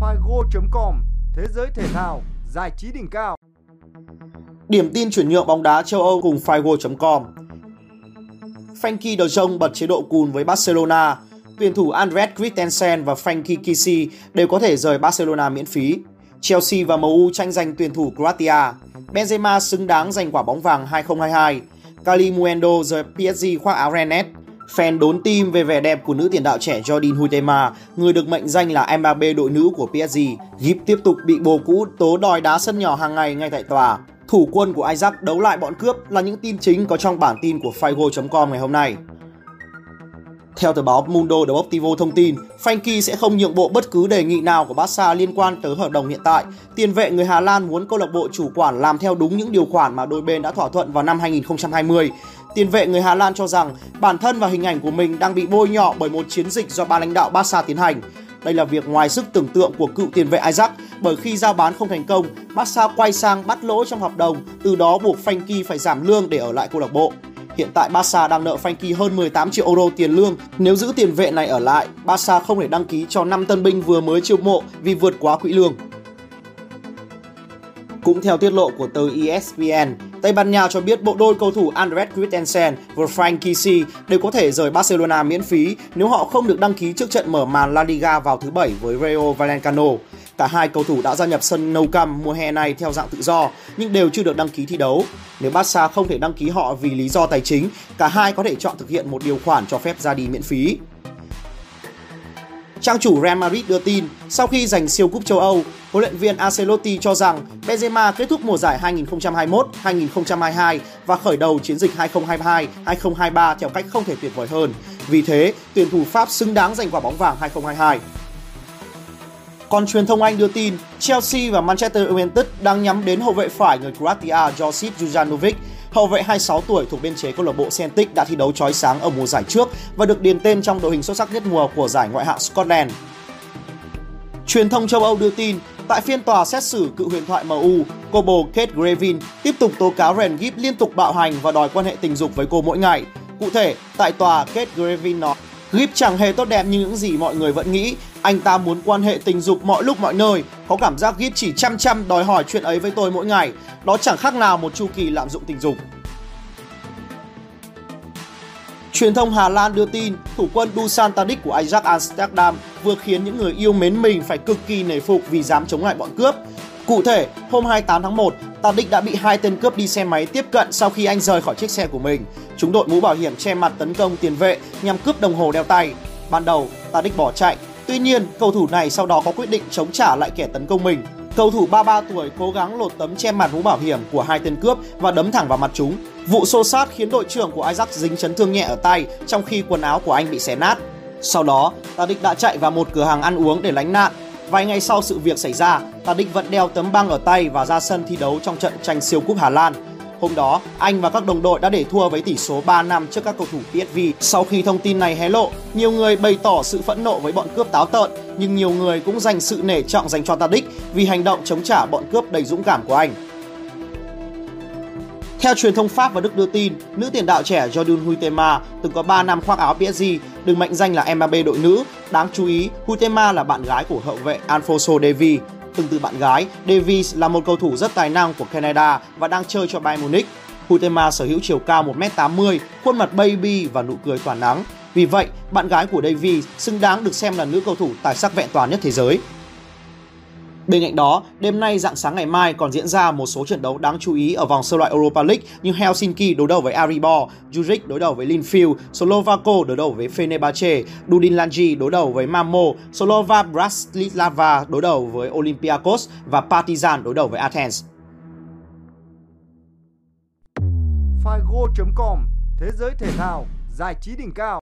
Figo.com Thế giới thể thao, giải trí đỉnh cao. Điểm tin chuyển nhượng bóng đá châu Âu cùng Figo.com Frankie de Jong bật chế độ cùn với Barcelona. Tuyển thủ Andres Christensen và Frankie Kisi đều có thể rời Barcelona miễn phí. Chelsea và MU tranh giành tuyển thủ Croatia. Benzema xứng đáng giành quả bóng vàng 2022. Kali Muendo rời PSG khoác áo Rennes. Fan đốn tim về vẻ đẹp của nữ tiền đạo trẻ Jordan Huitema, người được mệnh danh là Mbappe đội nữ của PSG. Gip tiếp tục bị bồ cũ tố đòi đá sân nhỏ hàng ngày ngay tại tòa. Thủ quân của Ajax đấu lại bọn cướp là những tin chính có trong bản tin của Figo.com ngày hôm nay. Theo tờ báo Mundo Deportivo thông tin, Frankie sẽ không nhượng bộ bất cứ đề nghị nào của Barca liên quan tới hợp đồng hiện tại. Tiền vệ người Hà Lan muốn câu lạc bộ chủ quản làm theo đúng những điều khoản mà đôi bên đã thỏa thuận vào năm 2020. Tiền vệ người Hà Lan cho rằng bản thân và hình ảnh của mình đang bị bôi nhọ bởi một chiến dịch do ban lãnh đạo Barca tiến hành. Đây là việc ngoài sức tưởng tượng của cựu tiền vệ Isaac, bởi khi giao bán không thành công, Barca quay sang bắt lỗi trong hợp đồng, từ đó buộc Frankie phải giảm lương để ở lại câu lạc bộ. Hiện tại Barca đang nợ Frankie hơn 18 triệu euro tiền lương. Nếu giữ tiền vệ này ở lại, Barca không thể đăng ký cho 5 tân binh vừa mới chiêu mộ vì vượt quá quỹ lương. Cũng theo tiết lộ của tờ ESPN, Tây Ban Nha cho biết bộ đôi cầu thủ Andres Christensen và Frank Kisi đều có thể rời Barcelona miễn phí nếu họ không được đăng ký trước trận mở màn La Liga vào thứ Bảy với Rayo Vallecano. Cả hai cầu thủ đã gia nhập sân Nou Camp mùa hè này theo dạng tự do nhưng đều chưa được đăng ký thi đấu. Nếu Barca không thể đăng ký họ vì lý do tài chính, cả hai có thể chọn thực hiện một điều khoản cho phép ra đi miễn phí. Trang chủ Real Madrid đưa tin, sau khi giành siêu cúp châu Âu, huấn luyện viên Ancelotti cho rằng Benzema kết thúc mùa giải 2021-2022 và khởi đầu chiến dịch 2022-2023 theo cách không thể tuyệt vời hơn. Vì thế, tuyển thủ Pháp xứng đáng giành quả bóng vàng 2022. Còn truyền thông Anh đưa tin, Chelsea và Manchester United đang nhắm đến hậu vệ phải người Croatia Josip Jujanovic. Hậu vệ 26 tuổi thuộc biên chế câu lạc bộ Celtic đã thi đấu chói sáng ở mùa giải trước và được điền tên trong đội hình xuất sắc nhất mùa của giải ngoại hạng Scotland. Truyền thông châu Âu đưa tin, tại phiên tòa xét xử cựu huyền thoại MU, cô bồ Kate Gravin tiếp tục tố cáo Ryan Gibbs liên tục bạo hành và đòi quan hệ tình dục với cô mỗi ngày. Cụ thể, tại tòa, Kate Gravin nói Gip chẳng hề tốt đẹp như những gì mọi người vẫn nghĩ. Anh ta muốn quan hệ tình dục mọi lúc mọi nơi. Có cảm giác Gip chỉ chăm chăm đòi hỏi chuyện ấy với tôi mỗi ngày. Đó chẳng khác nào một chu kỳ lạm dụng tình dục. Truyền thông Hà Lan đưa tin, thủ quân Dusan Tadic của Ajax Amsterdam vừa khiến những người yêu mến mình phải cực kỳ nể phục vì dám chống lại bọn cướp. Cụ thể, hôm 28 tháng 1, Tadic đã bị hai tên cướp đi xe máy tiếp cận sau khi anh rời khỏi chiếc xe của mình. Chúng đội mũ bảo hiểm che mặt tấn công tiền vệ nhằm cướp đồng hồ đeo tay. Ban đầu, Tadic bỏ chạy. Tuy nhiên, cầu thủ này sau đó có quyết định chống trả lại kẻ tấn công mình. Cầu thủ 33 tuổi cố gắng lột tấm che mặt mũ bảo hiểm của hai tên cướp và đấm thẳng vào mặt chúng. Vụ xô sát khiến đội trưởng của Ajax dính chấn thương nhẹ ở tay trong khi quần áo của anh bị xé nát. Sau đó, Tadic đã chạy vào một cửa hàng ăn uống để lánh nạn. Vài ngày sau sự việc xảy ra, Tadic vẫn đeo tấm băng ở tay và ra sân thi đấu trong trận tranh siêu cúp Hà Lan. Hôm đó, anh và các đồng đội đã để thua với tỷ số 3 năm trước các cầu thủ PSV. Sau khi thông tin này hé lộ, nhiều người bày tỏ sự phẫn nộ với bọn cướp táo tợn, nhưng nhiều người cũng dành sự nể trọng dành cho Tadic vì hành động chống trả bọn cướp đầy dũng cảm của anh. Theo truyền thông Pháp và Đức đưa tin, nữ tiền đạo trẻ Jordan Huitema từng có 3 năm khoác áo PSG, được mệnh danh là Mbappe đội nữ. Đáng chú ý, Huitema là bạn gái của hậu vệ Alfonso Davies. Tương tự bạn gái, Davies là một cầu thủ rất tài năng của Canada và đang chơi cho Bayern Munich. Hutema sở hữu chiều cao 1m80, khuôn mặt baby và nụ cười tỏa nắng. Vì vậy, bạn gái của Davies xứng đáng được xem là nữ cầu thủ tài sắc vẹn toàn nhất thế giới. Bên cạnh đó, đêm nay dạng sáng ngày mai còn diễn ra một số trận đấu đáng chú ý ở vòng sơ loại Europa League như Helsinki đối đầu với Aribor, Zurich đối đầu với Linfield, Slovaco đối đầu với Fenerbahce, Dudin Lanji đối đầu với Mamo, Slova Bratislava đối đầu với Olympiacos và Partizan đối đầu với Athens. Figo.com Thế giới thể thao, giải trí đỉnh cao